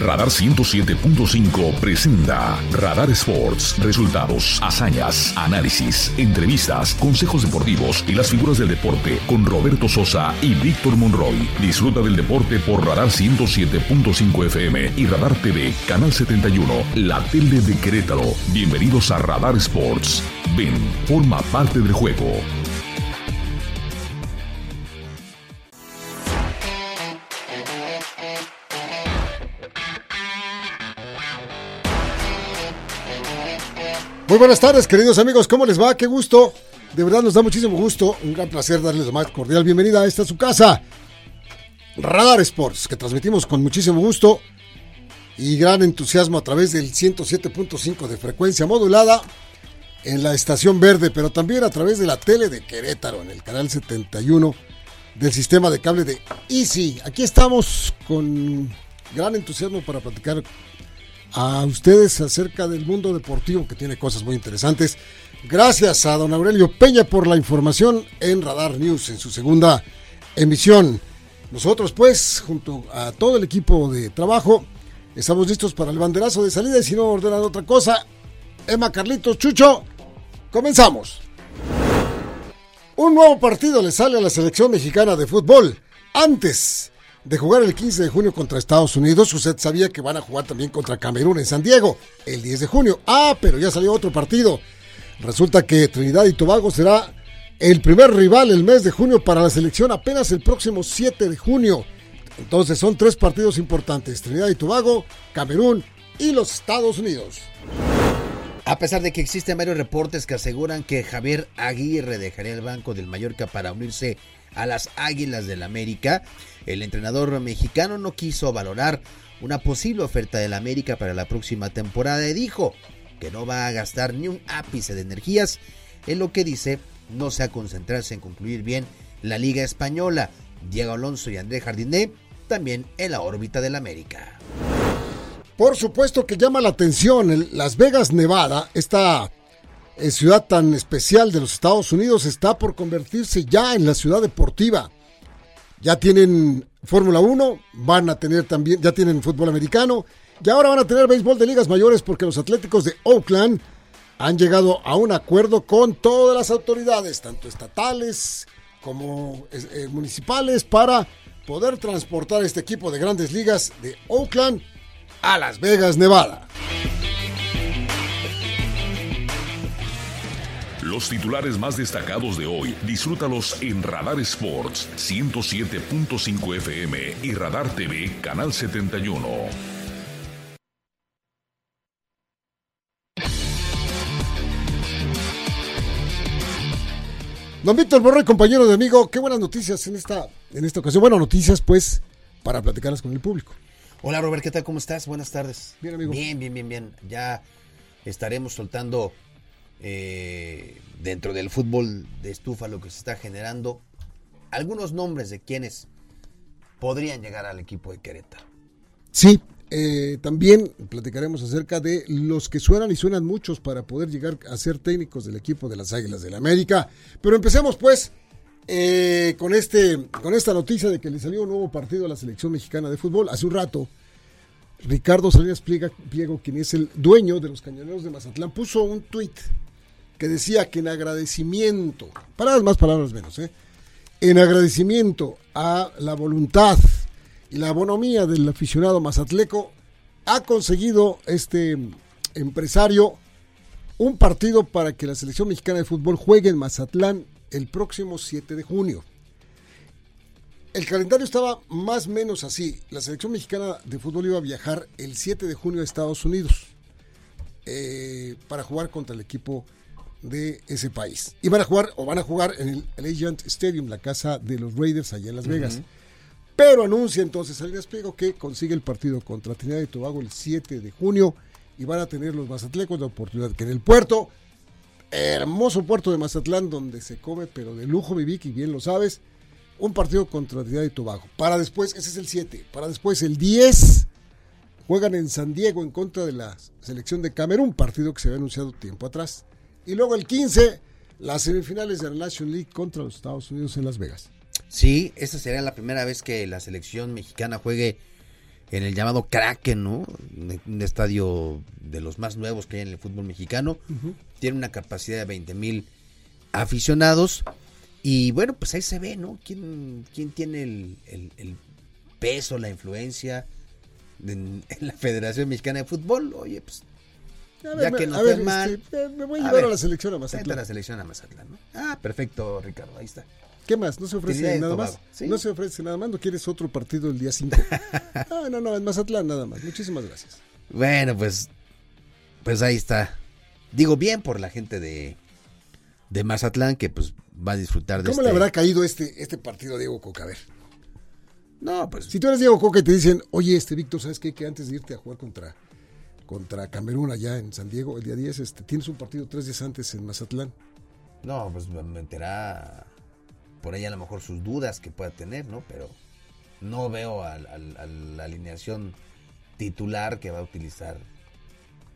Radar 107.5 presenta Radar Sports. Resultados, hazañas, análisis, entrevistas, consejos deportivos y las figuras del deporte con Roberto Sosa y Víctor Monroy. Disfruta del deporte por Radar 107.5 FM y Radar TV, Canal 71, la tele de Querétaro. Bienvenidos a Radar Sports. Ven, forma parte del juego. Muy buenas tardes, queridos amigos. ¿Cómo les va? Qué gusto. De verdad nos da muchísimo gusto. Un gran placer darles la más cordial bienvenida a esta su casa. Radar Sports, que transmitimos con muchísimo gusto y gran entusiasmo a través del 107.5 de frecuencia modulada en la estación verde, pero también a través de la tele de Querétaro, en el canal 71 del sistema de cable de Easy. Aquí estamos con gran entusiasmo para platicar a ustedes acerca del mundo deportivo que tiene cosas muy interesantes. Gracias a don Aurelio Peña por la información en Radar News en su segunda emisión. Nosotros pues, junto a todo el equipo de trabajo, estamos listos para el banderazo de salida y si no ordenan otra cosa, Emma Carlitos Chucho, comenzamos. Un nuevo partido le sale a la selección mexicana de fútbol. Antes de jugar el 15 de junio contra Estados Unidos, usted sabía que van a jugar también contra Camerún en San Diego el 10 de junio. Ah, pero ya salió otro partido. Resulta que Trinidad y Tobago será el primer rival el mes de junio para la selección apenas el próximo 7 de junio. Entonces son tres partidos importantes, Trinidad y Tobago, Camerún y los Estados Unidos. A pesar de que existen varios reportes que aseguran que Javier Aguirre dejaría el banco del Mallorca para unirse a las Águilas del América, el entrenador mexicano no quiso valorar una posible oferta del América para la próxima temporada y dijo que no va a gastar ni un ápice de energías en lo que dice no se ha concentrarse en concluir bien la Liga Española. Diego Alonso y André Jardiné también en la órbita del América. Por supuesto que llama la atención, Las Vegas, Nevada, esta eh, ciudad tan especial de los Estados Unidos, está por convertirse ya en la ciudad deportiva. Ya tienen Fórmula 1, van a tener también, ya tienen fútbol americano, y ahora van a tener béisbol de ligas mayores porque los Atléticos de Oakland han llegado a un acuerdo con todas las autoridades, tanto estatales como eh, municipales, para poder transportar este equipo de grandes ligas de Oakland a Las Vegas, Nevada. Los titulares más destacados de hoy, disfrútalos en Radar Sports 107.5 FM y Radar TV Canal 71. Don Víctor Borre, compañero de amigo, qué buenas noticias en esta, en esta ocasión. Buenas noticias, pues, para platicarlas con el público. Hola Robert, ¿qué tal? ¿Cómo estás? Buenas tardes. Bien, amigo. Bien, bien, bien, bien. Ya estaremos soltando eh, dentro del fútbol de estufa lo que se está generando. Algunos nombres de quienes podrían llegar al equipo de Querétaro. Sí, eh, también platicaremos acerca de los que suenan y suenan muchos para poder llegar a ser técnicos del equipo de las Águilas del la América. Pero empecemos pues eh, con, este, con esta noticia de que le salió un nuevo partido a la selección mexicana de fútbol. Hace un rato, Ricardo Salinas Pliego, quien es el dueño de los Cañoneros de Mazatlán, puso un tuit que decía que en agradecimiento, palabras más, palabras menos, ¿eh? en agradecimiento a la voluntad y la bonomía del aficionado mazatleco, ha conseguido este empresario un partido para que la selección mexicana de fútbol juegue en Mazatlán el próximo 7 de junio. El calendario estaba más o menos así. La selección mexicana de fútbol iba a viajar el 7 de junio a Estados Unidos eh, para jugar contra el equipo de ese país. Y van a jugar, o van a jugar en el Allegiant Stadium, la casa de los Raiders allá en Las Vegas. Pero anuncia entonces Salinas Pliego que consigue el partido contra Trinidad y Tobago el 7 de junio y van a tener los mazatlecos la oportunidad que en el puerto hermoso puerto de Mazatlán donde se come, pero de lujo, Vivic, y bien lo sabes, un partido contra Trinidad y Tobago. Para después, ese es el 7, para después el 10 juegan en San Diego en contra de la selección de Camerún, partido que se había anunciado tiempo atrás. Y luego el 15, las semifinales de la Nation League contra los Estados Unidos en Las Vegas. Sí, esta sería la primera vez que la selección mexicana juegue en el llamado Kraken, ¿no? Un estadio de los más nuevos que hay en el fútbol mexicano. Tiene una capacidad de 20 mil aficionados. Y bueno, pues ahí se ve, ¿no? ¿Quién, quién tiene el, peso, la influencia en, la Federación Mexicana de Fútbol? Oye, pues ya que no esté mal. Este, me voy a llevar a, la selección a Mazatlán. A la selección a Mazatlán, ¿no? Ah, perfecto, Ricardo, ahí está. ¿Qué más? ¿No se ofrece nada más? ¿No se ofrece nada más? ¿No quieres otro partido el día 5? ah, no, no, en Mazatlán nada más. Muchísimas gracias. Bueno, pues pues ahí está. Digo bien por la gente de, de Mazatlán que pues va a disfrutar de ¿Cómo le este habrá caído este, este partido a Diego Coca? A ver. No, pues. Si tú eres Diego Coca y te dicen, oye, este Víctor, ¿sabes qué? Que antes de irte a jugar contra, contra Camerún allá en San Diego, el día 10, este, tienes un partido tres días antes en Mazatlán. No, pues me meterá por ahí a lo mejor sus dudas que pueda tener, ¿no? Pero no veo a, la alineación titular que va a utilizar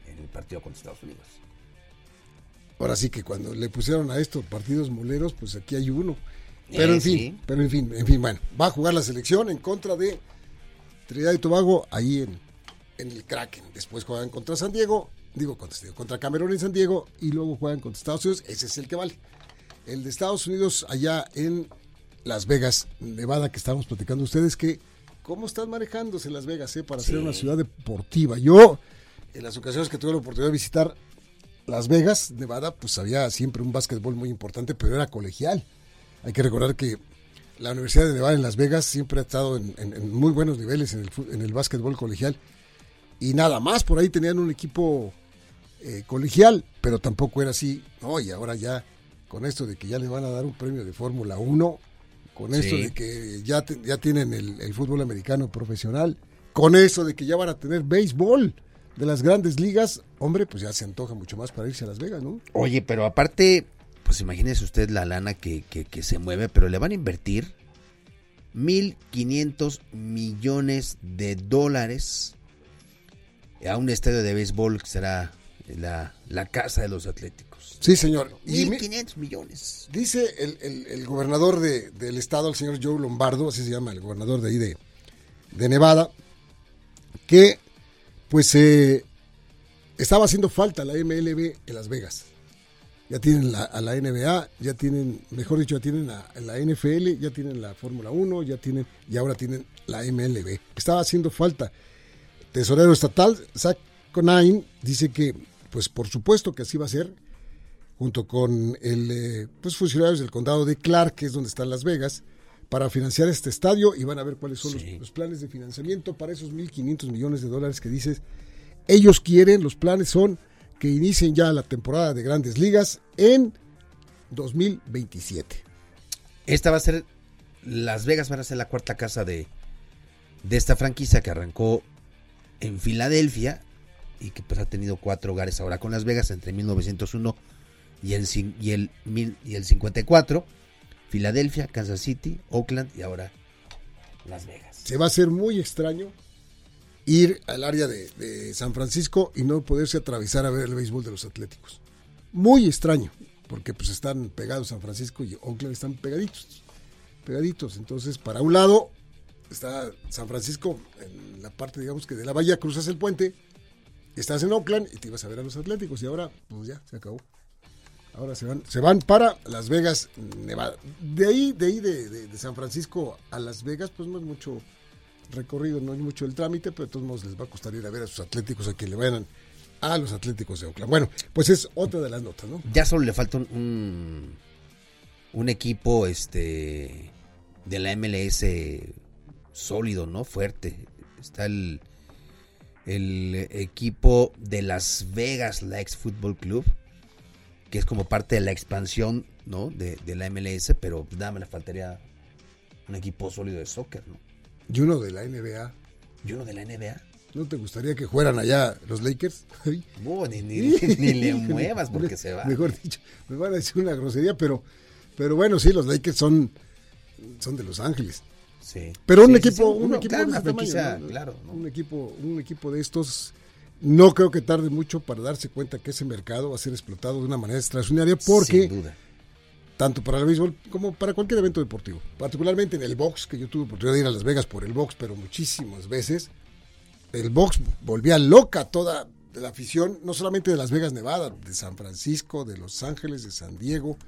en el partido contra Estados Unidos. Ahora sí que cuando le pusieron a estos partidos moleros, pues aquí hay uno. Pero en eh, fin, pero en fin, en fin, bueno, va a jugar la selección en contra de Trinidad y Tobago ahí en, en el Kraken. Después juegan contra San Diego, digo contra, contra Camerún en San Diego y luego juegan contra Estados Unidos. Ese es el que vale el de Estados Unidos allá en Las Vegas, Nevada, que estábamos platicando ustedes, que cómo están manejándose Las Vegas eh, para ser una ciudad deportiva. Yo, en las ocasiones que tuve la oportunidad de visitar Las Vegas, Nevada, pues había siempre un básquetbol muy importante, pero era colegial. Hay que recordar que la Universidad de Nevada en Las Vegas siempre ha estado en, muy buenos niveles en el, en el básquetbol colegial. Y nada más, por ahí tenían un equipo eh, colegial, pero tampoco era así. No, y ahora ya con esto de que ya le van a dar un premio de Fórmula 1, con esto de que ya, ya tienen el, fútbol americano profesional, con eso de que ya van a tener béisbol de las grandes ligas, hombre, pues ya se antoja mucho más para irse a Las Vegas, ¿no? Oye, pero aparte, pues imagínese usted la lana que, que se mueve, pero le van a invertir 1.500 millones de dólares a un estadio de béisbol que será la, la casa de los atléticos. Sí, señor. 1.500 millones. Dice el, gobernador del estado, el señor Joe Lombardo, así se llama, el gobernador de ahí de, Nevada, que pues eh, estaba haciendo falta la MLB en Las Vegas. Ya tienen a la NBA, ya tienen, mejor dicho, ya tienen la, la NFL, ya tienen la Fórmula 1, ya tienen, y ahora tienen la MLB. Estaba haciendo falta. Tesorero estatal, Zach Conine, dice que, pues por supuesto que así va a ser junto con el, eh, pues, funcionarios del condado de Clark, que es donde está Las Vegas, para financiar este estadio y van a ver cuáles son los, planes de financiamiento para esos 1.500 millones de dólares que dices. Ellos quieren, los planes son que inicien ya la temporada de grandes ligas en 2027. Esta va a ser, Las Vegas van a ser la cuarta casa de, de esta franquicia que arrancó en Filadelfia y que pues ha tenido cuatro hogares ahora con Las Vegas entre 1901 y el, y el, y el 54, Filadelfia, Kansas City, Oakland y ahora Las Vegas. Se va a hacer muy extraño ir al área de, San Francisco y no poderse atravesar a ver el béisbol de los Atléticos. Muy extraño, porque pues están pegados San Francisco y Oakland están pegaditos, pegaditos. Entonces, para un lado está San Francisco, en la parte, digamos que de la bahía, cruzas el puente, estás en Oakland y te ibas a ver a los Atléticos y ahora, pues ya, se acabó. Ahora se van, se van para Las Vegas, Nevada. De ahí, de ahí de, San Francisco a Las Vegas, pues no es mucho recorrido, no es mucho el trámite, pero de todos modos les va a costar ir a ver a sus atléticos a que le vayan a los atléticos de Oakland. Bueno, pues es otra de las notas, ¿no? Ya solo le falta un, un, equipo este de la MLS sólido, ¿no? Fuerte. Está el, el equipo de Las Vegas Likes Football Club que es como parte de la expansión ¿no? de, la MLS, pero nada me le faltaría un equipo sólido de soccer, ¿no? Y uno de la NBA. ¿Y uno de la NBA? ¿No te gustaría que fueran allá los Lakers? No, ni, ni, le muevas porque se va. Mejor dicho, me van a decir una grosería, pero, pero bueno, sí, los Lakers son, son de Los Ángeles. Sí. Pero un equipo, un equipo de este claro, un equipo, un equipo de estos no creo que tarde mucho para darse cuenta que ese mercado va a ser explotado de una manera extraordinaria porque tanto para el béisbol como para cualquier evento deportivo, particularmente en el box, que yo tuve oportunidad de ir a Las Vegas por el box, pero muchísimas veces, el box volvía loca toda la afición, no solamente de Las Vegas, Nevada, de San Francisco, de Los Ángeles, de San Diego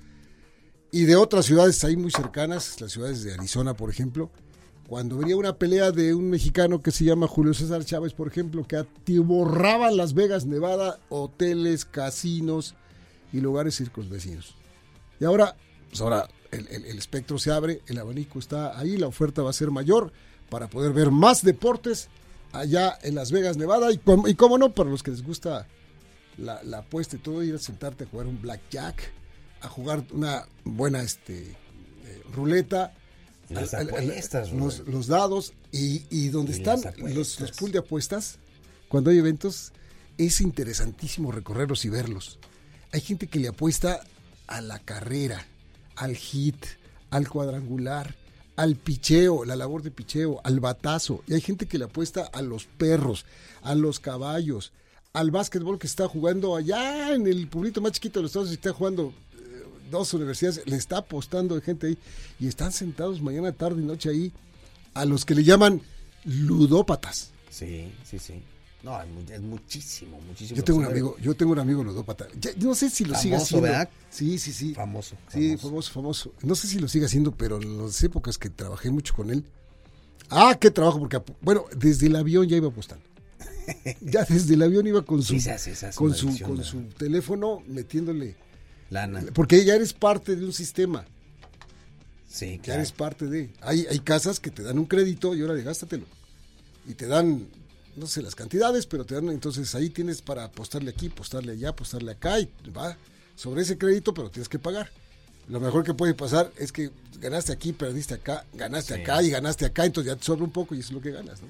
y de otras ciudades ahí muy cercanas, las ciudades de Arizona, por ejemplo. Cuando venía una pelea de un mexicano que se llama Julio César Chávez, por ejemplo, que atiborraba Las Vegas, Nevada, hoteles, casinos y lugares circunvecinos. Y ahora, pues ahora el, el, espectro se abre, el abanico está ahí, la oferta va a ser mayor para poder ver más deportes allá en Las Vegas, Nevada. Y, y cómo no, para los que les gusta la, la, apuesta y todo, ir a sentarte a jugar un blackjack, a jugar una buena este, eh, ruleta. Las apuestas, los, los, dados y, y donde y están los, los pool de apuestas, cuando hay eventos, es interesantísimo recorrerlos y verlos. Hay gente que le apuesta a la carrera, al hit, al cuadrangular, al picheo, la labor de picheo, al batazo. Y hay gente que le apuesta a los perros, a los caballos, al básquetbol que está jugando allá en el pueblito más chiquito de los Estados Unidos, está jugando dos universidades, le está apostando de gente ahí. Y están sentados mañana, tarde y noche ahí a los que le llaman ludópatas. Sí, sí, sí. No, es muchísimo, muchísimo. Yo tengo un amigo, yo tengo un amigo ludópata. Ya, no sé si lo famoso, sigue haciendo. ¿verdad? Sí, sí, sí. Famoso, Sí, famoso, famoso. No sé si lo sigue haciendo, pero en las épocas que trabajé mucho con él. Ah, qué trabajo, porque bueno, desde el avión ya iba apostando. ya desde el avión iba con su, Sí, se hace, se hace con su, con su teléfono metiéndole. Lana. Porque ya eres parte de un sistema. Sí, Ya claro. eres parte de. Hay, hay casas que te dan un crédito y ahora de gástatelo. Y te dan, no sé las cantidades, pero te dan, entonces ahí tienes para apostarle aquí, apostarle allá, apostarle acá y va sobre ese crédito, pero tienes que pagar. Lo mejor que puede pasar es que ganaste aquí, perdiste acá, ganaste Sí. acá y ganaste acá, entonces ya te sobra un poco y eso es lo que ganas, ¿no?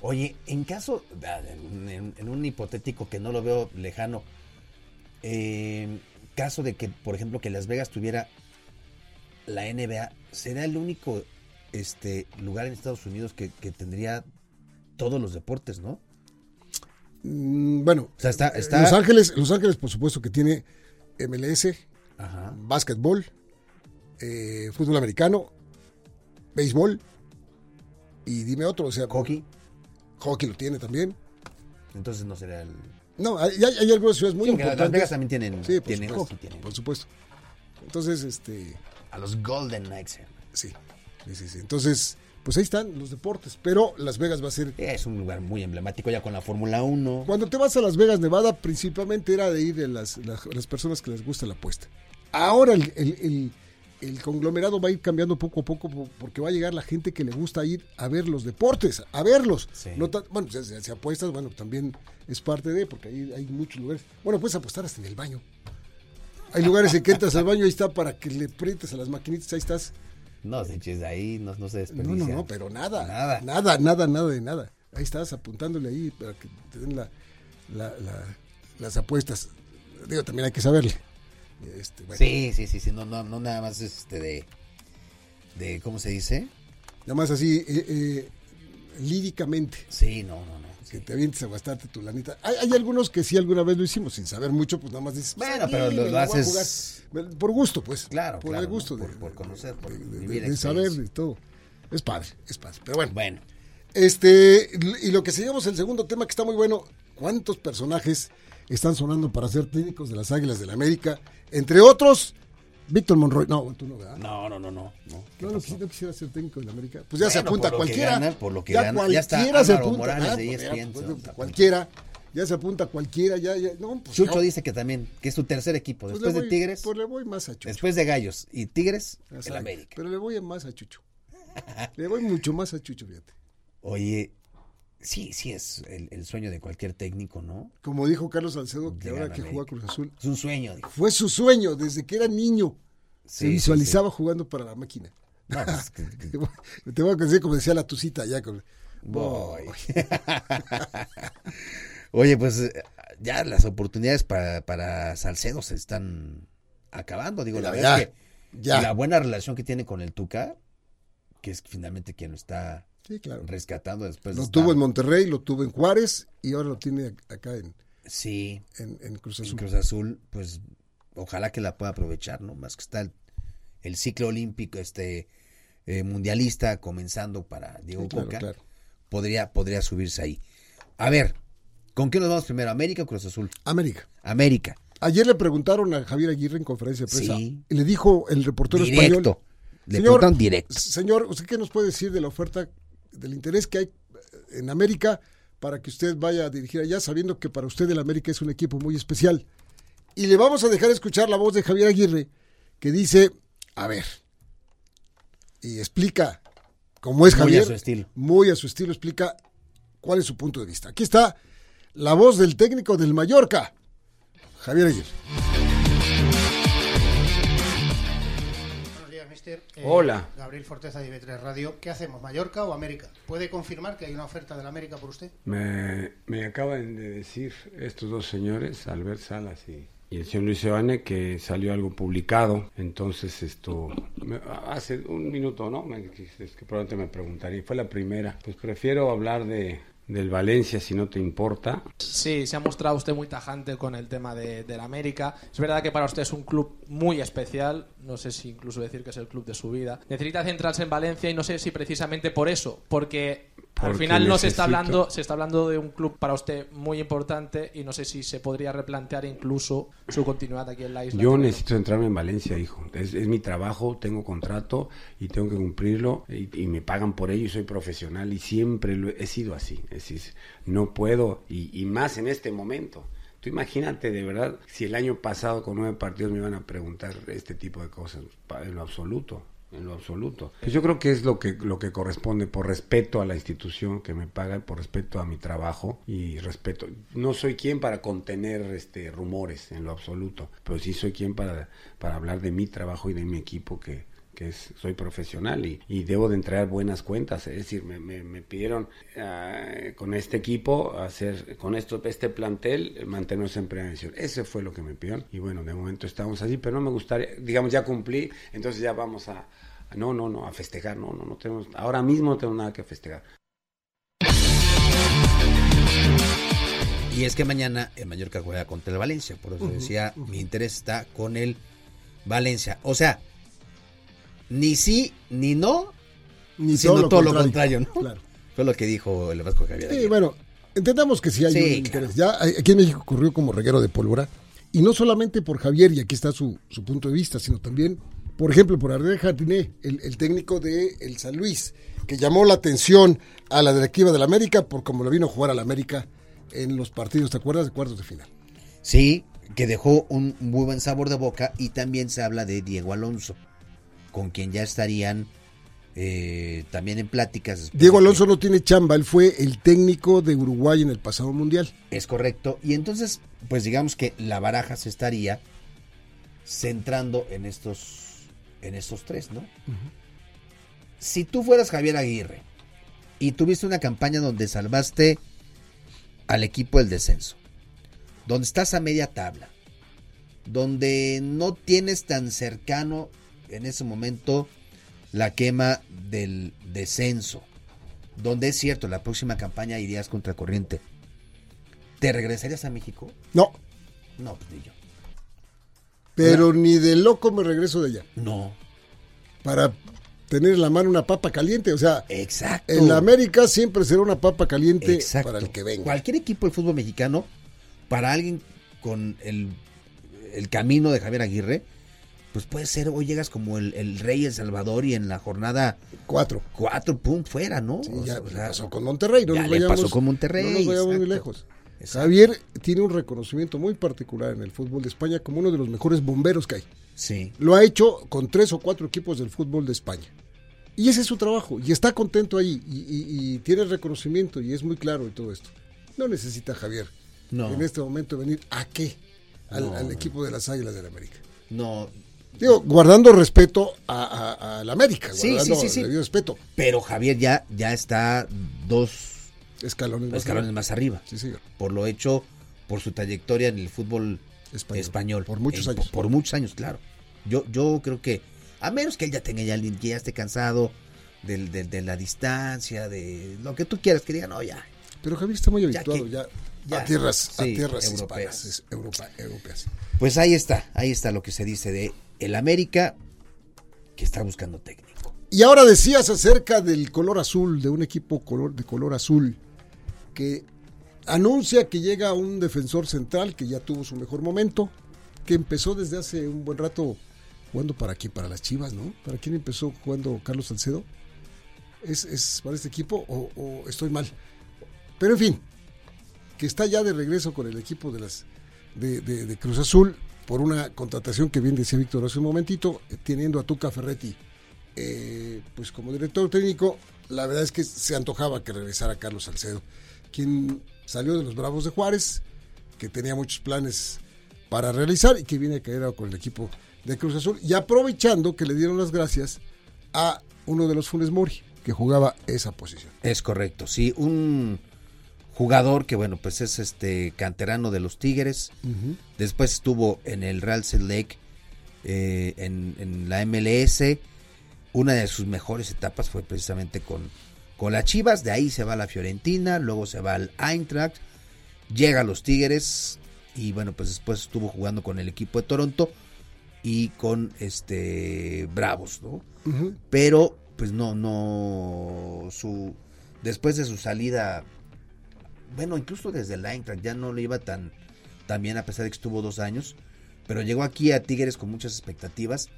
Oye, en caso, en, en- un hipotético que no lo veo lejano, en caso de que, por ejemplo, que Las Vegas tuviera la NBA, ¿será el único este lugar en Estados Unidos que, que tendría todos los deportes, no? Mm, bueno, O sea, está, está... Los Ángeles, Los Ángeles, por supuesto que tiene MLS, Ajá. básquetbol, eh, fútbol americano, béisbol y dime otro, o sea, Hockey. hockey lo tiene también. Entonces no será el... No, hay, hay- hay algunas ciudades muy Sí, importantes. Las Vegas también tienen, Sí, por tienen supuesto. Tienen por supuesto. Entonces, este, a los Golden Knights. eh. sí, sí, sí, sí. Entonces, pues ahí están los deportes, pero Las Vegas va a ser... Es un lugar muy emblemático ya con la Fórmula 1. Cuando te vas a Las Vegas, Nevada, principalmente era de ir de las, las, las personas que les gusta la apuesta. Ahora el, el- el- el conglomerado va a ir cambiando poco a poco po- porque va a llegar la gente que le gusta ir a ver los deportes, a verlos. Sí. No tan- bueno, si, si apuestas, bueno, también es parte de, porque ahí hay muchos lugares. Bueno, puedes apostar hasta en el baño. Hay lugares en que entras al baño, ahí está para que le aprietes a las maquinitas, ahí estás. No, de ahí no, no se No, desperdicia. no, no, pero nada. Nada. Nada, nada, nada de nada. Ahí estás apuntándole ahí para que te den la, la- la- las apuestas. Digo, también hay que saberle. Este, bueno, Sí, sí, sí, sí, no, no, no nada más este de, de, ¿cómo se dice? Nada más así, eh, eh, líricamente, Sí, no, no, no. que sí. te avientes a gastarte tu lanita. Hay, hay algunos que sí alguna vez lo hicimos, sin saber mucho, pues nada más dices. Bueno, "Está pero lo- haces- jugar". Por gusto, pues. Claro, Por claro, el gusto ¿no? de, Por- por conocer, por de- de- vivir de saber y todo. Es padre, es padre. Pero bueno. Bueno, Este, y lo que seguimos, el segundo tema que está muy bueno, ¿cuántos personajes están sonando para ser técnicos de las Águilas del la América? Entre otros, Víctor Monroy. No, tú no, ¿verdad? no, no, no, no. no. ¿Qué No, no, quisiera ser técnico de la América. Pues ya se apunta por lo que cualquiera. gana, por lo que ya gana. Ya está cualquiera se apunta. Morales Ah, de pues ya, ESPN, pues, se apunta. cualquiera. Ya se apunta cualquiera. Ya, ya. No, pues, Chucho dice que también, que es su tercer equipo, pues después de Tigres, Pues le voy más a Chucho. después de Gallos y Tigres, el Exacto. América. Pero le voy más a Chucho. le voy mucho más a Chucho, fíjate. Oye, sí, sí es el, el sueño de cualquier técnico, ¿no? Como dijo Carlos Salcedo, que Llegar ahora que juega. Cruz Azul, Es un sueño, dijo. fue su sueño desde que era niño. Sí, se sí, visualizaba jugando para la máquina. No, pues, que- que- Te voy a decir como decía la tucita ya con Voy. Oye, pues eh, ya las oportunidades para, para Salcedo se están acabando. Digo, la verdad es que ya. la buena relación que tiene con el Tuca, que es finalmente quien lo está Sí, claro. rescatando después de Lo estar- tuvo en Monterrey, lo tuvo en Juárez y ahora lo tiene acá en, Sí, en, en Cruz en Azul. Cruz Azul, pues ojalá que la pueda aprovechar, ¿no? Más que está el, el ciclo olímpico, este eh, mundialista comenzando para Diego Sí, claro, Coca, claro. podría, podría subirse ahí. A ver, ¿con qué nos vamos primero? ¿América o Cruz Azul? América. América. Ayer le preguntaron a Javier Aguirre en conferencia de prensa Sí. y le dijo el reportero Directo. español. Le Señor, directo. Señor, ¿usted qué nos puede decir de la oferta, del interés que hay en América para que usted vaya a dirigir allá, sabiendo que para usted el América es un equipo muy especial? Y le vamos a dejar escuchar la voz de Javier Aguirre, que dice, a ver, y explica cómo es Muy a Javier. su estilo. Muy a su estilo, explica cuál es su punto de vista. Aquí está la voz del técnico del Mallorca, Javier Aguirre. Mister. Eh, Hola. Gabriel Forteza de IB3 Radio. ¿Qué hacemos, Mallorca o América? ¿Puede confirmar que hay una oferta del América por usted? Me, me acaban de decir estos dos señores, Albert Salas y, y el señor Luis Evane, que salió algo publicado. Entonces, esto, me- hace un minuto, ¿no? Me, es que probablemente me preguntaría. Fue la primera. Pues prefiero hablar de, del Valencia, si no te importa. Sí, se ha mostrado usted muy tajante con el tema de, del América. Es verdad que para usted es un club muy especial, no sé si incluso decir que es el club de su vida. Necesita centrarse en Valencia y no sé si precisamente por eso, porque, al final no se está hablando, se está hablando de un club para usted muy importante y no sé si se podría replantear incluso su continuidad aquí en la isla. Yo necesito centrarme en Valencia, hijo. Es, es mi trabajo, tengo contrato y tengo que cumplirlo y, y me pagan por ello y soy profesional y siempre lo he, he sido así. Es decir, no puedo y, y más en este momento. Tú imagínate de verdad si el año pasado con nueve partidos me iban a preguntar este tipo de cosas, en lo absoluto, en lo absoluto. Pues yo creo que es lo que lo que corresponde por respeto a la institución que me paga, por respeto a mi trabajo y respeto. No soy quien para contener este rumores en lo absoluto, pero sí soy quien para para hablar de mi trabajo y de mi equipo que que es, soy profesional y, y debo de entregar buenas cuentas. Es decir, me, me- me pidieron ah, con este equipo hacer, con esto, este plantel, mantenernos en división. Ese fue lo que me pidieron. Y bueno, de momento estamos así, pero no me gustaría, digamos, ya cumplí, entonces ya vamos a, a- no, no, no, a festejar, no, no, no tenemos, ahora mismo no tengo nada que festejar. Y es que mañana el Mallorca juega contra el Valencia. Por eso decía, mi interés está con el Valencia. O sea, ni sí ni no, Ni sino todo lo contrario, ¿no? Claro. Fue lo que dijo el Vasco Javier. Sí, bueno, entendamos que sí hay Sí, un claro. interés. Ya hay- aquí en México ocurrió como reguero de pólvora, y no solamente por Javier, y aquí está su, su punto de vista, sino también, por ejemplo, por Ariel Jardiné, el, el técnico de el San Luis, que llamó la atención a la directiva del América por cómo lo vino a jugar al América en los partidos, ¿te acuerdas? De cuartos de final. Sí, que dejó un muy buen sabor de boca y también se habla de Diego Alonso, con quien ya estarían eh, también en pláticas. Diego que- Alonso no tiene chamba, él fue el técnico de Uruguay en el pasado mundial. Es correcto. Y entonces, pues digamos que la baraja se estaría centrando en estos, en estos tres, ¿no? Si tú fueras Javier Aguirre y tuviste una campaña donde salvaste al equipo del descenso, donde estás a media tabla, donde no tienes tan cercano en ese momento la quema del descenso, donde es cierto, la próxima campaña irías contra corriente. ¿Te regresarías a México? No, No, pues ni yo. pero ni de loco me regreso de allá. No. Para tener en la mano una papa caliente, o sea, Exacto. en la América siempre será una papa caliente Exacto. para el que venga. Cualquier equipo del fútbol mexicano, para alguien con el, el camino de Javier Aguirre, pues puede ser, hoy llegas como el, el rey El Salvador y en la jornada Cuatro. 4, pum, fuera, ¿no? Sí, O ya sea, pasó con Monterrey. No ya nos le vayamos- pasó con Monterrey, No nos vayamos muy lejos. Exacto. Javier tiene un reconocimiento muy particular en el fútbol de España como uno de los mejores bomberos que hay. Sí. Lo ha hecho con tres o cuatro equipos del fútbol de España. Y ese es su trabajo. Y está contento ahí. Y, y- y tiene reconocimiento. Y es muy claro y todo esto. No necesita Javier No. en este momento venir a qué? Al, No, al no. equipo de las Águilas del América. No, Digo, guardando respeto a, a- a la América. Sí, guardando sí, sí, debido respeto. pero Javier ya, ya está dos Escalones. más escalones arriba. más arriba. Sí, señor. Por lo hecho, por su trayectoria en el fútbol Español. español. Por muchos años. Por, por muchos años, claro. Yo, yo creo que, a menos que él ya tenga ya alguien que ya esté cansado del, del- de la distancia, de lo que tú quieras, que diga, no, ya. Pero Javier está muy Ya habituado que- ya, ya, a tierras, a tierras europeas. hispanas, es- Europa- europeas. Pues ahí está, ahí está lo que se dice de el América que está buscando técnico. Y ahora decías acerca del color azul, de un equipo color, de color azul, que anuncia que llega un defensor central que ya tuvo su mejor momento, que empezó desde hace un buen rato jugando para quién, para las Chivas, ¿no? ¿Para quién empezó jugando Carlos Salcedo? ¿Es, para este equipo o, estoy mal? Pero en fin, que está ya de regreso con el equipo de las de Cruz Azul por una contratación que bien decía Víctor hace un momentito, eh, teniendo a Tuca Ferretti eh, pues como director técnico, la verdad es que se antojaba que regresara Carlos Salcedo, quien salió de los Bravos de Juárez, que tenía muchos planes para realizar y que viene a caer con el equipo de Cruz Azul, y aprovechando que le dieron las gracias a uno de los Funes Mori, que jugaba esa posición. Es correcto, sí, un jugador que bueno, pues es este canterano de los Tigres, después estuvo en el Real Salt Lake, eh, en, en la MLS, una de sus mejores etapas fue precisamente con, con las Chivas, de ahí se va a la Fiorentina, luego se va al Eintracht, llega a los Tigres y bueno, pues después estuvo jugando con el equipo de Toronto y con este Bravos, ¿no? Pero pues no no su después de su salida bueno, incluso desde el Eintracht ya no le iba tan, tan bien a pesar de que estuvo dos años, pero llegó aquí a Tigres con muchas expectativas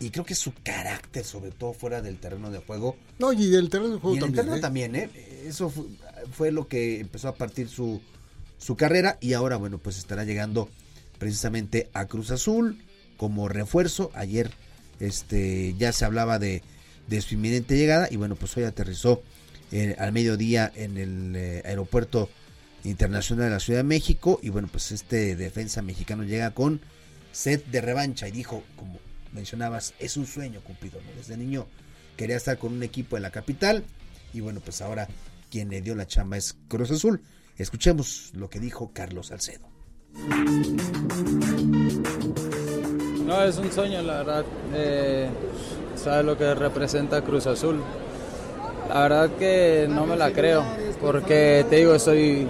y creo que su carácter, sobre todo fuera del terreno de juego, No, y del terreno de y juego el también. terreno ¿eh? también, ¿eh? Eso fu- fue, lo que empezó a partir su, su carrera y ahora, bueno, pues estará llegando precisamente a Cruz Azul como refuerzo. Ayer este, ya se hablaba de, de su inminente llegada y bueno, pues hoy aterrizó al mediodía en el eh, aeropuerto internacional de la Ciudad de México y bueno, pues este defensa mexicano llega con sed de revancha y dijo, como mencionabas, es un sueño cumplido, ¿no? Desde niño quería estar con un equipo en la capital y bueno, pues ahora quien le dio la chamba es Cruz Azul. Escuchemos lo que dijo Carlos Salcedo. No, es un sueño, la verdad. Eh, ¿Sabes lo que representa Cruz Azul? La verdad que no me la creo, porque te digo, estoy,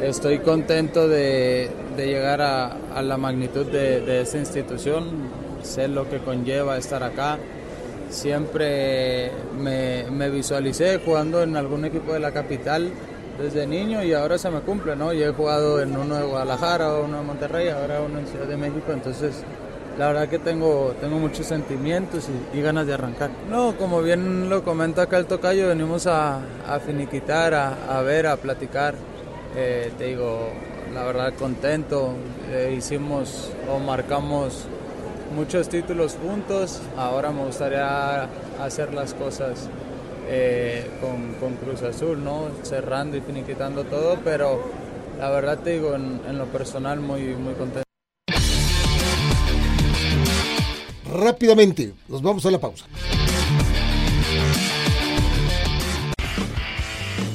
estoy contento de, de llegar a, a la magnitud de, de esta institución, sé lo que conlleva estar acá. Siempre me, me visualicé jugando en algún equipo de la capital desde niño y ahora se me cumple, ¿no? Yo he jugado en uno de Guadalajara, uno de Monterrey, ahora uno en Ciudad de México, entonces la verdad que tengo, tengo muchos sentimientos y, ganas de arrancar. No, como bien lo comenta acá el tocayo, venimos a, finiquitar, a, ver, a platicar. Eh, te digo, la verdad contento, hicimos o marcamos muchos títulos juntos, ahora me gustaría hacer las cosas eh, con, con Cruz Azul, ¿no? Cerrando y finiquitando todo, pero la verdad te digo, en, en lo personal muy, muy contento. Rápidamente, nos vamos a la pausa.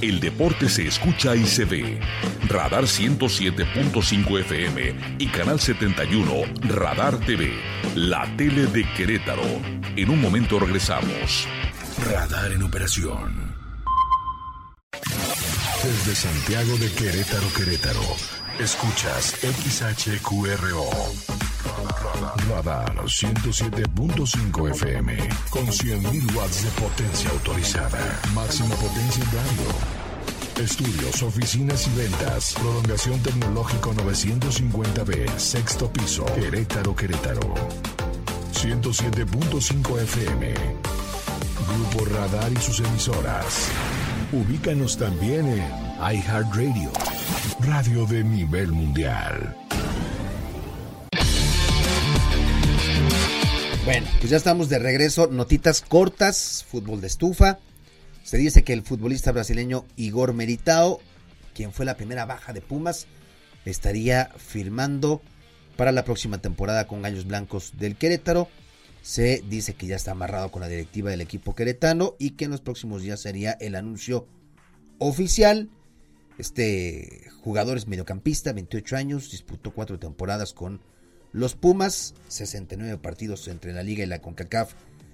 El deporte se escucha y se ve. Radar 107.5 FM y Canal 71 Radar TV. La tele de Querétaro. En un momento regresamos. Radar en operación. Desde Santiago de Querétaro, Querétaro. Escuchas XHQRO. Radar 107.5 FM. Con 100.000 watts de potencia autorizada. Máxima potencia en radio. Estudios, oficinas y ventas. Prolongación tecnológico 950B. Sexto piso. Querétaro, Querétaro. 107.5 FM. Grupo Radar y sus emisoras. Ubícanos también en iHeartRadio, radio de nivel mundial. Bueno, pues ya estamos de regreso. Notitas cortas, fútbol de estufa. Se dice que el futbolista brasileño Igor Meritao, quien fue la primera baja de Pumas, estaría firmando para la próxima temporada con Gallos Blancos del Querétaro. Se dice que ya está amarrado con la directiva del equipo queretano y que en los próximos días sería el anuncio oficial. Este jugador es mediocampista, 28 años, disputó cuatro temporadas con los Pumas, 69 partidos entre la Liga y la CONCACAF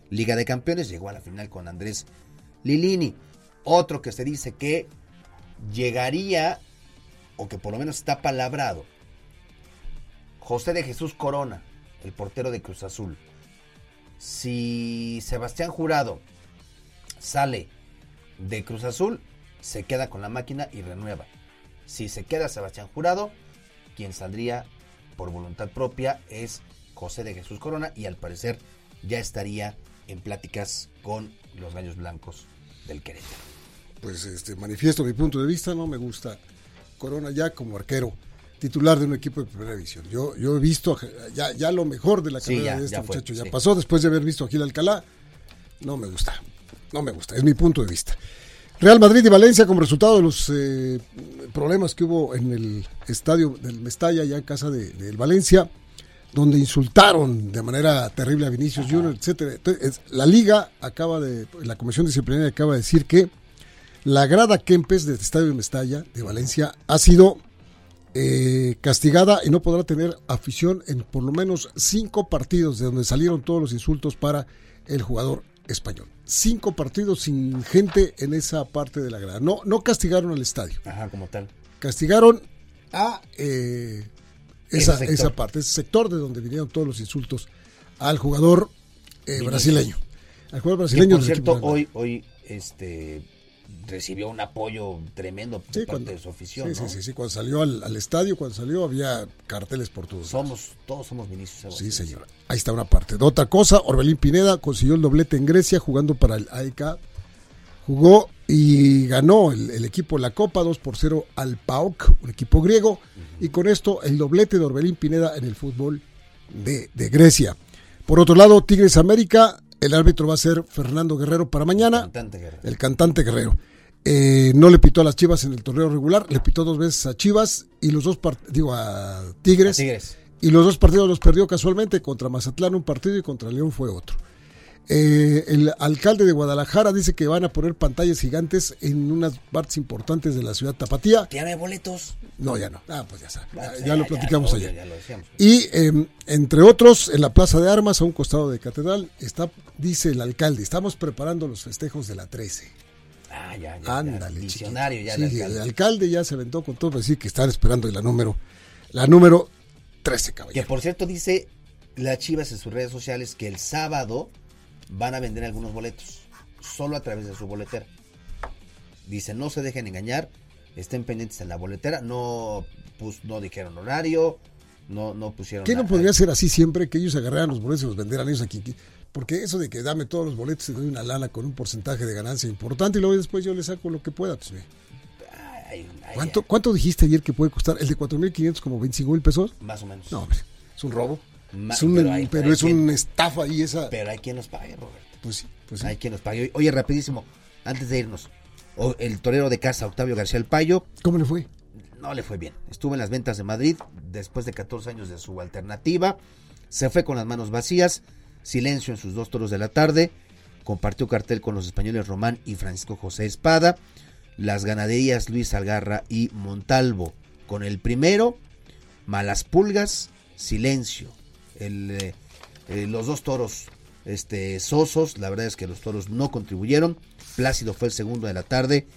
Liga de Campeones, llegó a la final con Andrés Lilini. Otro que se dice que llegaría, o que por lo menos está palabrado, José de Jesús Corona, el portero de Cruz Azul. Si Sebastián Jurado sale de Cruz Azul, se queda con la máquina y renueva. Si se queda Sebastián Jurado, quien saldría por voluntad propia es José de Jesús Corona y al parecer ya estaría en pláticas con los Gallos Blancos del Querétaro. Pues este manifiesto mi punto de vista, no me gusta Corona ya como arquero titular de un equipo de primera división. Yo, yo he visto ya, ya lo mejor de la Sí, carrera ya- de este ya fue, muchacho, ya sí. pasó después de haber visto a Gil Alcalá. No me gusta, no me gusta, es mi punto de vista. Real Madrid y Valencia como resultado de los eh, problemas que hubo en el estadio del Mestalla, ya en casa de- del Valencia, donde insultaron de manera terrible a Vinicius Junior, etcétera. Entonces, la liga acaba de, la comisión disciplinaria acaba de decir que la grada Kempes del estadio de Mestalla de Valencia ha sido eh, castigada y no podrá tener afición en por lo menos cinco partidos de donde salieron todos los insultos para el jugador español. Cinco partidos sin gente en esa parte de la grada. No, no castigaron al estadio, Ajá, como tal. castigaron a eh, esa, esa parte, ese sector de donde vinieron todos los insultos al jugador eh, brasileño. Al jugador brasileño por del equipo cierto, hoy, hoy este recibió un apoyo tremendo Sí, parte cuando- de su afición. sí, ¿no? sí, sí, sí, cuando salió al, al estadio, cuando salió había carteles por todos. Somos, todos somos. Sebas. Sí, señor. Ahí está una parte. De otra cosa, Orbelín Pineda consiguió el doblete en Grecia jugando para el AEK. Jugó y ganó el, el equipo la Copa 2 por 0 al PAOK, un equipo griego. Y con esto el doblete de Orbelín Pineda en el fútbol de, de Grecia. Por otro lado, Tigres América, el árbitro va a ser Fernando Guerrero para mañana. Cantante guerrero. El cantante Guerrero. Eh, no le pitó a las Chivas en el torneo regular, le pitó dos veces a Chivas y los dos digo a Tigres, A Tigres. y los dos partidos los perdió casualmente contra Mazatlán un partido y contra León fue otro. Eh, el alcalde de Guadalajara dice que van a poner pantallas gigantes en unas partes importantes de la ciudad tapatía. ¿Ya no hay boletos? No, ya no. Ah, pues ya sabe. Ya, Ah, ya lo platicamos ayer. Ya lo decíamos. Y eh, entre otros, en la Plaza de Armas, a un costado de Catedral, está, dice el alcalde, estamos preparando los festejos de la 13. Ah, ya, ya. Ándale, chiquito. ya. Sí, el alcalde. el alcalde ya se aventó con todo decir que están esperando la número, la número 13, Que caballero. por cierto dice las Chivas en sus redes sociales que el sábado van a vender algunos boletos. Solo a través de su boletera. Dice, no se dejen engañar. Estén pendientes en la boletera. No, pues, no dijeron horario. No, no pusieron ¿Qué no nada. podría ser así siempre que ellos agarraran los boletos y los vendieran ellos aquí? Porque eso de que dame todos los boletos y doy una lana con un porcentaje de ganancia importante y luego después yo le saco lo que pueda. Pues, ve. ¿Cuánto, ¿Cuánto dijiste ayer que puede costar? ¿El de 4.500 como 25 mil pesos? Más o menos. No, hombre, es un robo. Ma- es un, pero pero hay- pero hay es quien- una estafa ahí esa. Pero hay quien los pague, Roberto. Pues sí, pues sí. Hay quien los pague. Oye, rapidísimo, antes de irnos. el torero de casa, Octavio García El Payo, ¿Cómo le fue? no le fue bien. Estuvo en las ventas de Madrid después de 14 años de su alternativa. Se fue con las manos vacías. Silencio en sus dos toros de la tarde. Compartió cartel con los españoles Román y Francisco José Espada. Las ganaderías Luis Algarra y Montalvo. Con el primero, Malas Pulgas, Silencio. Eh, eh, los dos toros este, sosos, la verdad es que los toros no contribuyeron. Plácido fue el segundo de la tarde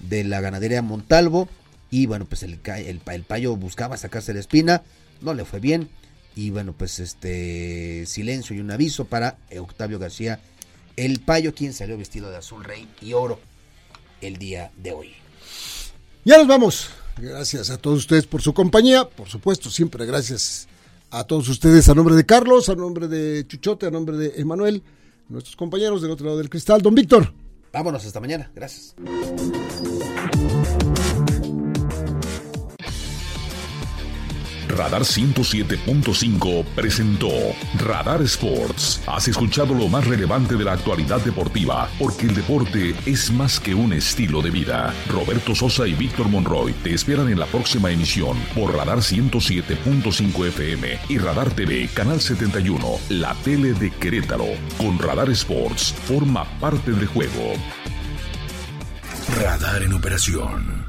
de la ganadería Montalvo. Y bueno, pues el, el, el payo buscaba sacarse la espina, no le fue bien. Y bueno, pues este silencio y un aviso para Octavio García, el payo, quien salió vestido de azul rey y oro el día de hoy. Ya nos vamos. Gracias a todos ustedes por su compañía. Por supuesto, siempre gracias a todos ustedes a nombre de Carlos, a nombre de Chuchote, a nombre de Emanuel, nuestros compañeros del otro lado del cristal. Don Víctor. Vámonos hasta mañana, gracias. Radar 107.5 presentó Radar Sports. Has escuchado lo más relevante de la actualidad deportiva, porque el deporte es más que un estilo de vida. Roberto Sosa y Víctor Monroy te esperan en la próxima emisión por Radar 107.5 FM y Radar TV, Canal 71, la tele de Querétaro. Con Radar Sports, forma parte del juego. Radar en operación.